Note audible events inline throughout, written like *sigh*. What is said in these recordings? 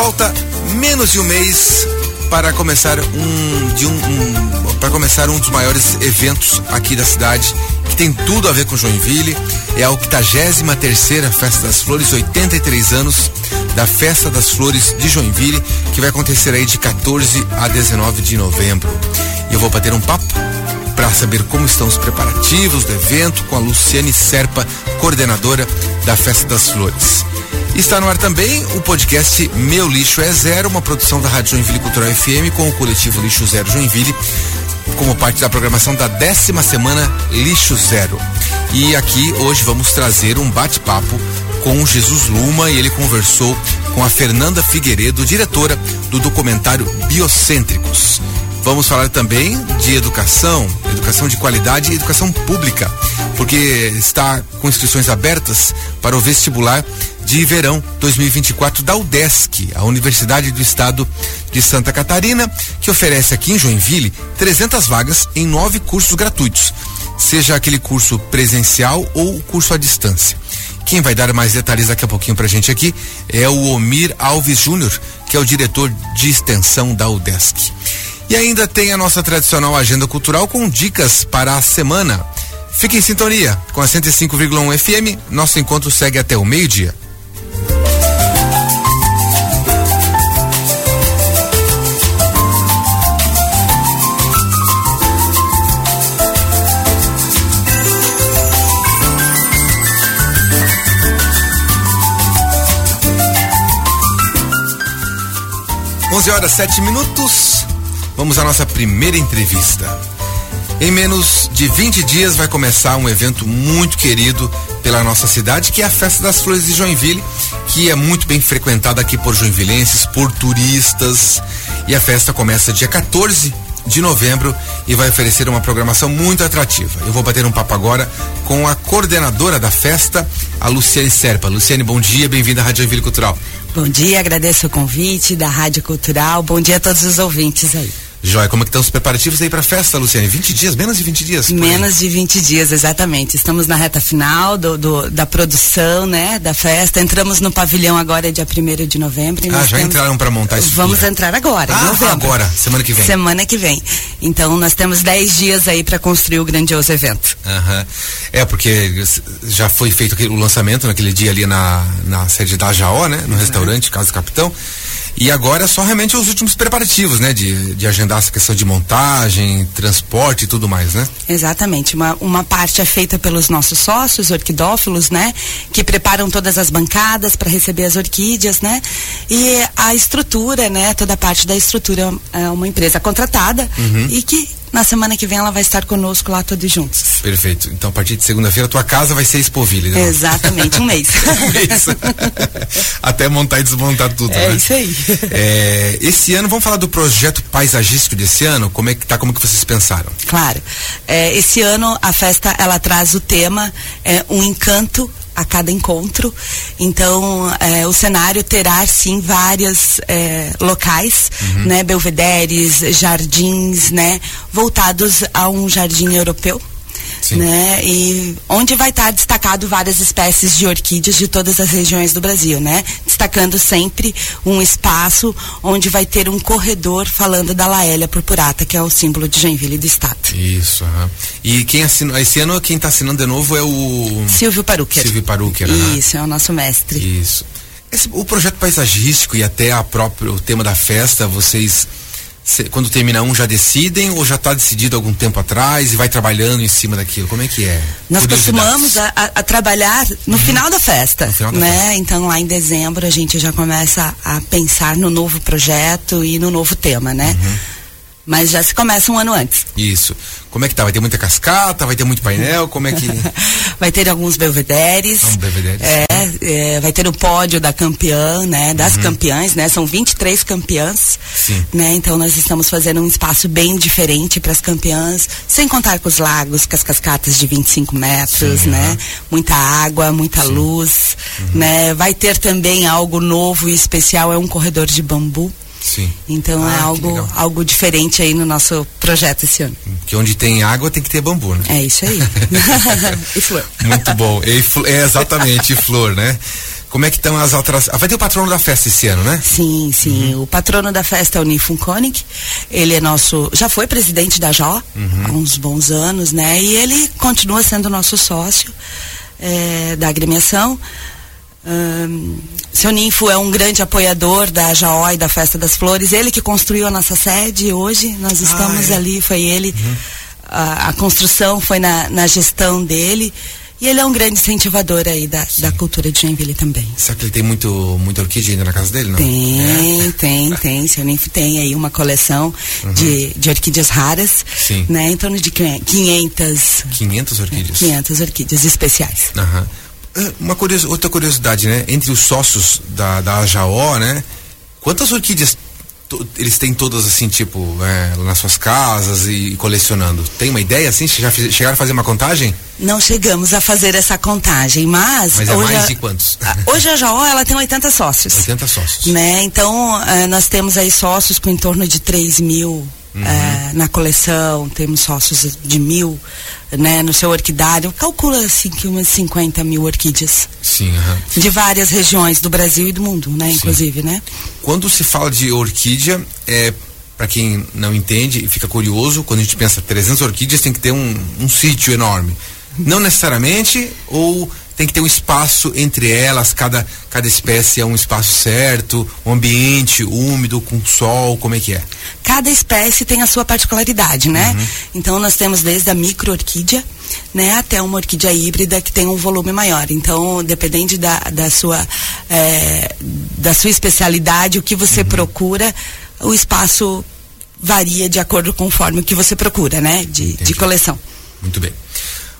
Falta menos de um mês para começar um, de um, um para começar um dos maiores eventos aqui da cidade que tem tudo a ver com Joinville. É a 83 terceira Festa das Flores, 83 anos da Festa das Flores de Joinville, que vai acontecer aí de 14 a 19 de novembro. E eu vou bater um papo para saber como estão os preparativos do evento com a Luciane Serpa, coordenadora da Festa das Flores. Está no ar também o podcast Meu Lixo é Zero, uma produção da Rádio Joinville Cultural FM com o coletivo Lixo Zero Joinville, como parte da programação da décima semana Lixo Zero. E aqui hoje vamos trazer um bate-papo com Jesus Luma e ele conversou com a Fernanda Figueiredo, diretora do documentário Biocêntricos. Vamos falar também de educação, educação de qualidade e educação pública, porque está com inscrições abertas para o vestibular de verão 2024 da UDESC, a Universidade do Estado de Santa Catarina, que oferece aqui em Joinville 300 vagas em nove cursos gratuitos, seja aquele curso presencial ou curso à distância. Quem vai dar mais detalhes daqui a pouquinho pra gente aqui é o Omir Alves Júnior, que é o diretor de extensão da UDESC. E ainda tem a nossa tradicional agenda cultural com dicas para a semana. Fique em sintonia com a 105,1 FM. Nosso encontro segue até o meio-dia. Onze horas sete minutos. Vamos à nossa primeira entrevista. Em menos de 20 dias vai começar um evento muito querido pela nossa cidade, que é a Festa das Flores de Joinville, que é muito bem frequentada aqui por joinvilenses, por turistas. E a festa começa dia 14 de novembro e vai oferecer uma programação muito atrativa. Eu vou bater um papo agora com a coordenadora da festa, a Luciane Serpa. Luciane, bom dia, bem-vinda à Rádio Joinville Cultural. Bom dia, agradeço o convite da Rádio Cultural. Bom dia a todos os ouvintes aí. Joia, como é que estão os preparativos aí para a festa, Luciane? 20 dias, menos de 20 dias? Menos de 20 dias, exatamente. Estamos na reta final do, do, da produção, né, da festa. Entramos no pavilhão agora dia 1 de novembro. ah, já temos... entraram para montar isso? Vamos entrar agora, ah, novembro. agora, semana que vem. Semana que vem. Então nós temos 10 dias aí para construir o grandioso evento. Aham. É, porque já foi feito o lançamento naquele dia ali na, na sede da Jaó, né? No restaurante Casa Capitão. E agora é só realmente os últimos preparativos, né? De, de agendar essa questão de montagem, transporte e tudo mais, né? Exatamente. Uma, uma parte é feita pelos nossos sócios, orquidófilos, né? Que preparam todas as bancadas para receber as orquídeas, né? E a estrutura, né? Toda a parte da estrutura é uma empresa contratada uhum. e que na semana que vem ela vai estar conosco lá todos juntos. Perfeito. Então, a partir de segunda-feira, tua casa vai ser Expoville, né? Exatamente, um mês. *laughs* um mês. *laughs* Até montar e desmontar tudo, é né? isso aí. É, esse ano, vamos falar do projeto paisagístico desse ano? Como é que tá, como que vocês pensaram? Claro. É, esse ano, a festa, ela traz o tema, é, um encanto a cada encontro. Então, eh, o cenário terá sim vários eh, locais, uhum. né, belvederes, jardins, né, voltados a um jardim europeu. Sim. né? E onde vai estar destacado várias espécies de orquídeas de todas as regiões do Brasil, né? Destacando sempre um espaço onde vai ter um corredor falando da Laélia purpurata, que é o símbolo de Joinville do estado. Isso. E quem assinou, esse ano quem está assinando de novo é o Silvio Paruquer. Silvio Paruquer, Isso, é o nosso mestre. Isso. Esse, o projeto paisagístico e até a próprio o tema da festa, vocês Cê, quando termina um já decidem ou já está decidido algum tempo atrás e vai trabalhando em cima daquilo? Como é que é? Nós costumamos a, a, trabalhar no uhum. final da festa, final da né? Festa. Então lá em dezembro a gente já começa a pensar no novo projeto e no novo tema, né? Uhum. Mas já se começa um ano antes. Isso. Como é que tá? Vai ter muita cascata? Vai ter muito painel? Como é que. *laughs* vai ter alguns belvederes. Belvederes. É, é, vai ter o pódio da campeã, né? Das uhum. campeãs, né? São 23 campeãs. Sim. Né? Então nós estamos fazendo um espaço bem diferente para as campeãs, sem contar com os lagos, com as cascatas de 25 metros, Sim, né? Uhum. Muita água, muita Sim. luz. Uhum. Né? Vai ter também algo novo e especial, é um corredor de bambu. Sim. Então é ah, é algo, algo diferente aí no nosso projeto esse ano. Que onde tem água tem que ter bambu, né? É isso aí. *laughs* e flor. Muito bom. E, é exatamente, e flor, né? Como é que estão as alterações? Ah, vai ter o patrono da festa esse ano, né? Sim, sim. Uhum. O patrono da festa é o Nifun Koenig. Ele é nosso. Já foi presidente da JO uhum. há uns bons anos, né? E ele continua sendo nosso sócio é, da agremiação. Um, seu Ninfo é um grande apoiador da e da Festa das Flores. Ele que construiu a nossa sede hoje. Nós estamos ah, é. ali, foi ele. Uhum. A, a, construção foi na, na gestão dele. E ele é um grande incentivador aí da, da cultura de Joinville também. Será que ele tem muito, muita orquídea ainda na casa dele, não? Tem, é. tem, tem. Seu Ninfo tem aí uma coleção uhum. de, de orquídeas raras. Sim. Né, em torno de 500... 500 orquídeas? 500 orquídeas especiais. Aham. Uhum. Uma curioso, outra curiosidade, né? Entre os sócios da, da AJO, né? Quantas orquídeas eles têm todas assim, tipo, é, nas suas casas e colecionando. Tem uma ideia assim? Já chegaram a fazer uma contagem? Não chegamos a fazer essa contagem, mas. Mas é mais a, de quantos? *laughs* Hoje a Jaó ela tem 80 sócios. 80 sócios. Né? Então, uh, nós temos aí sócios com em torno de 3 mil Uhum. Na coleção, temos sócios de mil, né, no seu orquidário. Calcula assim que umas 50 mil orquídeas. Sim, uhum. De várias regiões do Brasil e do mundo, né, Sim. inclusive, né? Quando se fala de orquídea, é para quem não entende e fica curioso, quando a gente pensa 300 orquídeas tem que ter um, um sítio enorme. Não necessariamente, ou tem que ter um espaço entre elas, cada, cada espécie é um espaço certo, um ambiente úmido, com sol, como é que é? Cada espécie tem a sua particularidade, né? Uhum. Então nós temos desde a micro-orquídea, né, até uma orquídea híbrida que tem um volume maior. Então, dependendo da, da, sua, é, da sua especialidade, o que você uhum. procura, o espaço varia de acordo conforme o que você procura, né, de, de coleção. Muito bem.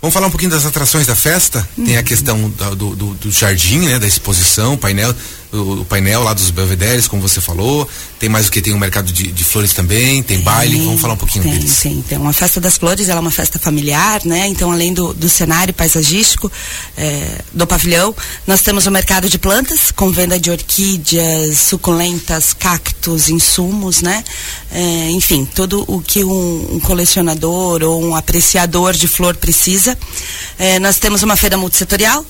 Vamos falar um pouquinho das atrações da festa. Uhum. Tem a questão do, do, do, jardim, né? Da exposição, painel o, o, painel lá dos Belvederes, como você falou. Tem mais o que? Tem o um mercado de, de, flores também, tem, baile. Vamos falar um pouquinho tem, deles. Tem, tem. Uma festa das flores, ela é uma festa familiar, né? Então, além do, do cenário paisagístico é, do pavilhão, nós temos o mercado de plantas, com venda de orquídeas, suculentas, cactos, insumos, né? É, enfim, tudo o que um, um, colecionador ou um apreciador de flor precisa. É, nós temos uma feira multissetorial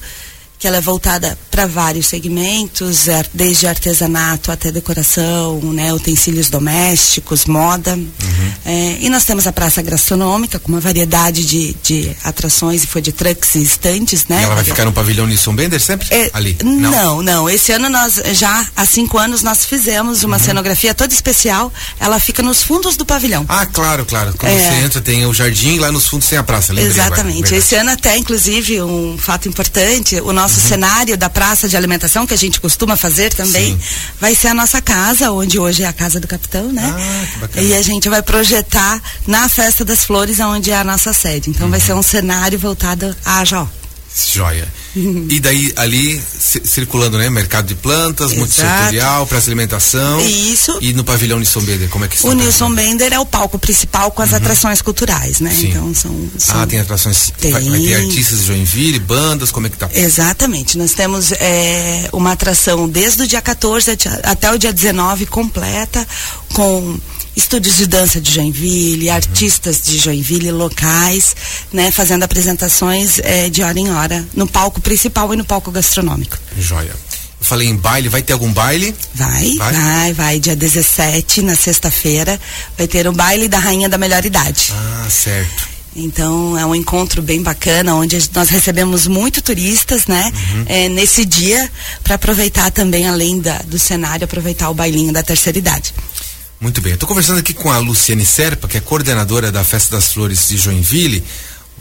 que ela é voltada para vários segmentos, é, desde artesanato até decoração, né, utensílios domésticos, moda. Uhum. É, e nós temos a praça gastronômica com uma variedade de, de atrações e food trucks e estantes, né? E ela vai ficar no pavilhão Nisson Bender sempre? É, ali? Não? não, não. Esse ano nós já há cinco anos nós fizemos uma uhum. cenografia toda especial. Ela fica nos fundos do pavilhão. Ah, claro, claro. Quando é. você entra tem o jardim e lá nos fundos tem a praça. Lembrei Exatamente. Agora, Esse ano até inclusive um fato importante, o nosso uhum. cenário da praça de alimentação, que a gente costuma fazer também, Sim. vai ser a nossa casa, onde hoje é a casa do capitão, né? Ah, que bacana. E a gente vai projetar na Festa das Flores, onde é a nossa sede. Então uhum. vai ser um cenário voltado à Jó. Joia. *laughs* E daí ali circulando, né? Mercado de plantas, multissetorial, para alimentação. Isso. E no pavilhão Nilson Bender, como é que está? O Nilson Bender é o palco principal com as uhum. atrações culturais, né? Sim. Então são, são, Ah, tem atrações. Tem. Vai, vai, ter artistas de Joinville, bandas, como é que tá? Exatamente. Nós temos é, uma atração desde o dia 14 até o dia 19 completa, com estúdios de dança de Joinville, artistas de Joinville locais, né, fazendo apresentações é, de hora em hora no palco principal e no palco gastronômico. Joia. Eu falei em baile, vai ter algum baile? Vai, vai, vai, vai. Dia 17, na sexta-feira, vai ter o baile da Rainha da Melhor Idade. Ah, certo. Então é um encontro bem bacana, onde nós recebemos muito turistas, né? Uhum. É, nesse dia, para aproveitar também, além da, do cenário, aproveitar o bailinho da terceira idade. Muito bem, eu estou conversando aqui com a Luciane Serpa, que é coordenadora da Festa das Flores de Joinville.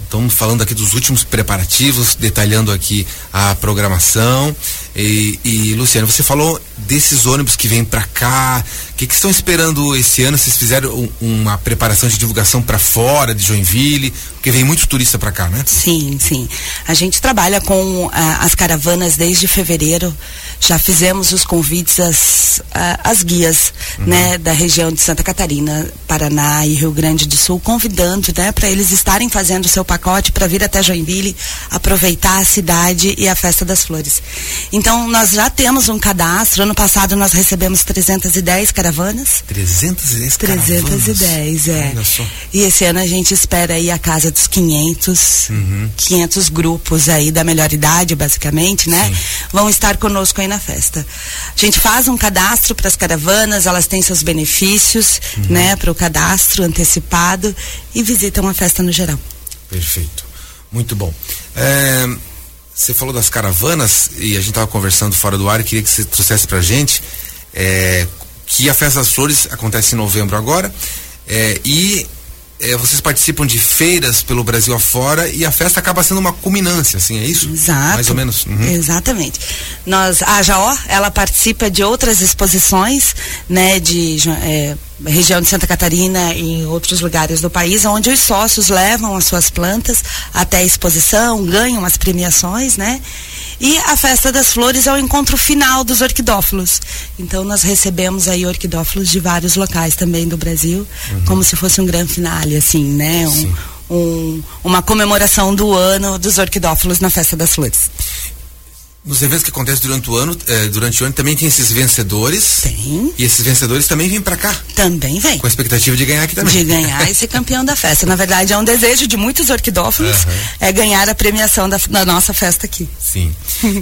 Estamos falando aqui dos últimos preparativos, detalhando aqui a programação. E, e Luciano, você falou desses ônibus que vêm para cá. O que, que, estão esperando esse ano? Vocês fizeram um, uma preparação de divulgação para fora de Joinville? Porque vem muito turista para cá, né? Sim, sim. A gente trabalha com ah, as caravanas desde fevereiro. Já fizemos os convites às, às guias, uhum. né, da região de Santa Catarina, Paraná e Rio Grande do Sul, convidando, né, para eles estarem fazendo o seu pacote para vir até Joinville, aproveitar a cidade e a festa das flores. Então, nós já temos um cadastro. Ano passado nós recebemos 310 caravanas. 310 310, é. E esse ano a gente espera aí a casa dos 500, uhum. 500 grupos aí da melhor idade, basicamente, né? Sim. Vão estar conosco aí na festa. A gente faz um cadastro para as caravanas, elas têm seus benefícios, uhum. né, para o cadastro antecipado e visitam a festa no geral. Perfeito. Muito bom. É, você falou das caravanas e a gente estava conversando fora do ar e queria que você trouxesse para a gente é, que a Festa das Flores acontece em novembro agora é, e é, vocês participam de feiras pelo Brasil afora e a festa acaba sendo uma culminância, assim, é isso? Exato. Mais ou menos. Uhum. Exatamente. Nós, a Jaó, ela participa de outras exposições, né, de é, região de Santa Catarina e em outros lugares do país, onde os sócios levam as suas plantas até a exposição, ganham as premiações, né? E a Festa das Flores é o encontro final dos orquidófilos. Então nós recebemos aí orquidófilos de vários locais também do Brasil, uhum. como se fosse um grande finale, assim, né? Um, um, uma comemoração do ano dos orquidófilos na Festa das Flores. Nos eventos que acontecem durante o ano, eh, durante o ano também tem esses vencedores. Tem. E esses vencedores também vêm para cá. Também vem. Com a expectativa de ganhar aqui também. De ganhar e ser campeão da festa. Na verdade, é um desejo de muitos orquidófilos uhum. é ganhar a premiação da, da nossa festa aqui. Sim.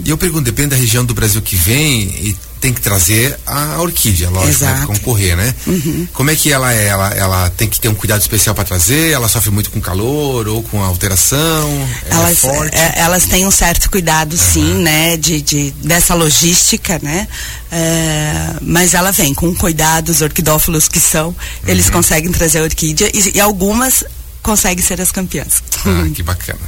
e eu pergunto, depende da região do Brasil que vem e tem que trazer a orquídea, lógico, né? concorrer, né? Uhum. Como é que ela é? Ela, ela tem que ter um cuidado especial para trazer? Ela sofre muito com calor ou com alteração? Elas, é é, elas têm um certo cuidado, uhum. sim, né? De, de, dessa logística, né? É, mas ela vem com cuidado, os orquidófilos que são, uhum. eles conseguem trazer a orquídea e, e algumas conseguem ser as campeãs. Ah, *laughs* que bacana.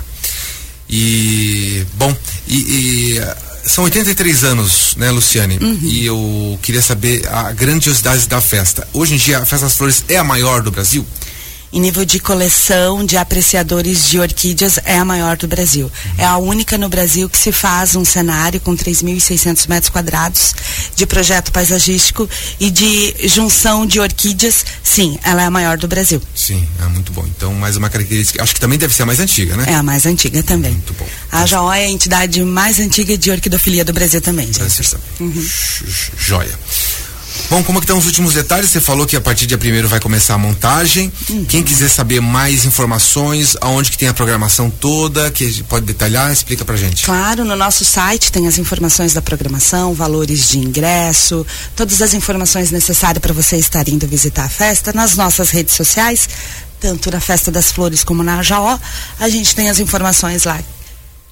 E, bom, e, e são 83 anos, né, Luciane? Uhum. E eu queria saber a grandiosidade da festa. Hoje em dia, a Festa das Flores é a maior do Brasil? Em nível de coleção de apreciadores de orquídeas é a maior do Brasil. É a única no Brasil que se faz um cenário com 3.600 metros quadrados de projeto paisagístico e de junção de orquídeas. Sim, ela é a maior do Brasil. Sim, é muito bom. Então, mais uma característica. Acho que também deve ser a mais antiga, né? É a mais antiga também. Muito bom. A JAO é a entidade mais antiga de orquidofilia do Brasil também, gente. Uhum. Joia. Bom, como é que estão os últimos detalhes? Você falou que a partir de primeiro vai começar a montagem. Uhum. Quem quiser saber mais informações, aonde que tem a programação toda, que pode detalhar, explica pra gente. Claro, no nosso site tem as informações da programação, valores de ingresso, todas as informações necessárias para você estar indo visitar a festa. Nas nossas redes sociais, tanto na Festa das Flores como na Jaó, a gente tem as informações lá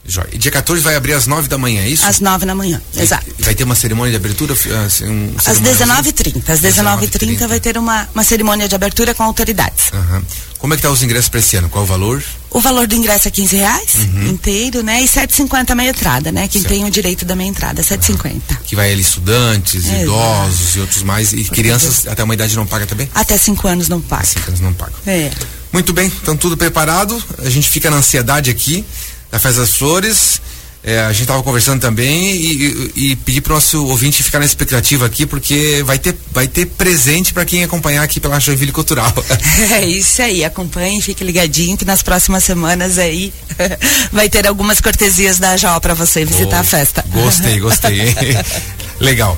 Jóia. E dia 14 vai abrir às 9 da manhã, é isso? Às 9 da manhã, e, exato. Vai ter uma cerimônia de abertura? Assim, um às 19h30. Às 19h30 vai ter uma, uma cerimônia de abertura com autoridades. Uhum. Como é que tá os ingressos para esse ano? Qual o valor? O valor do ingresso é 15 reais uhum. inteiro, né? E 7,50 meia entrada, né? Quem certo. tem o direito da meia entrada, 7,50. Uhum. Que vai ali estudantes, Exato. idosos e outros mais. E crianças até uma idade não paga também? Até 5 anos não paga. 5 anos não paga. É. Muito bem, então tudo preparado. A gente fica na ansiedade aqui da Festa das Flores. É, a gente estava conversando também e, e, e pedir para o nosso ouvinte ficar na expectativa aqui, porque vai ter, vai ter presente para quem acompanhar aqui pela Joinville Cultural. *laughs* É isso aí, acompanhe, fique ligadinho que nas próximas semanas aí *laughs* vai ter algumas cortesias da JAO para você visitar oh, a festa. Gostei, *laughs* gostei. Legal.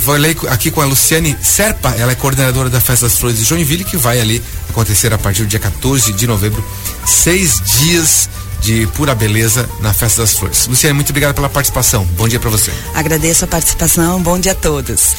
Falei aqui com a Luciane Serpa, ela é coordenadora da Festa das Flores de Joinville, que vai ali acontecer a partir do dia 14 de novembro, seis dias de pura beleza na Festa das Flores. Luciane, muito obrigado pela participação. Bom dia para você. Agradeço a participação. Bom dia a todos.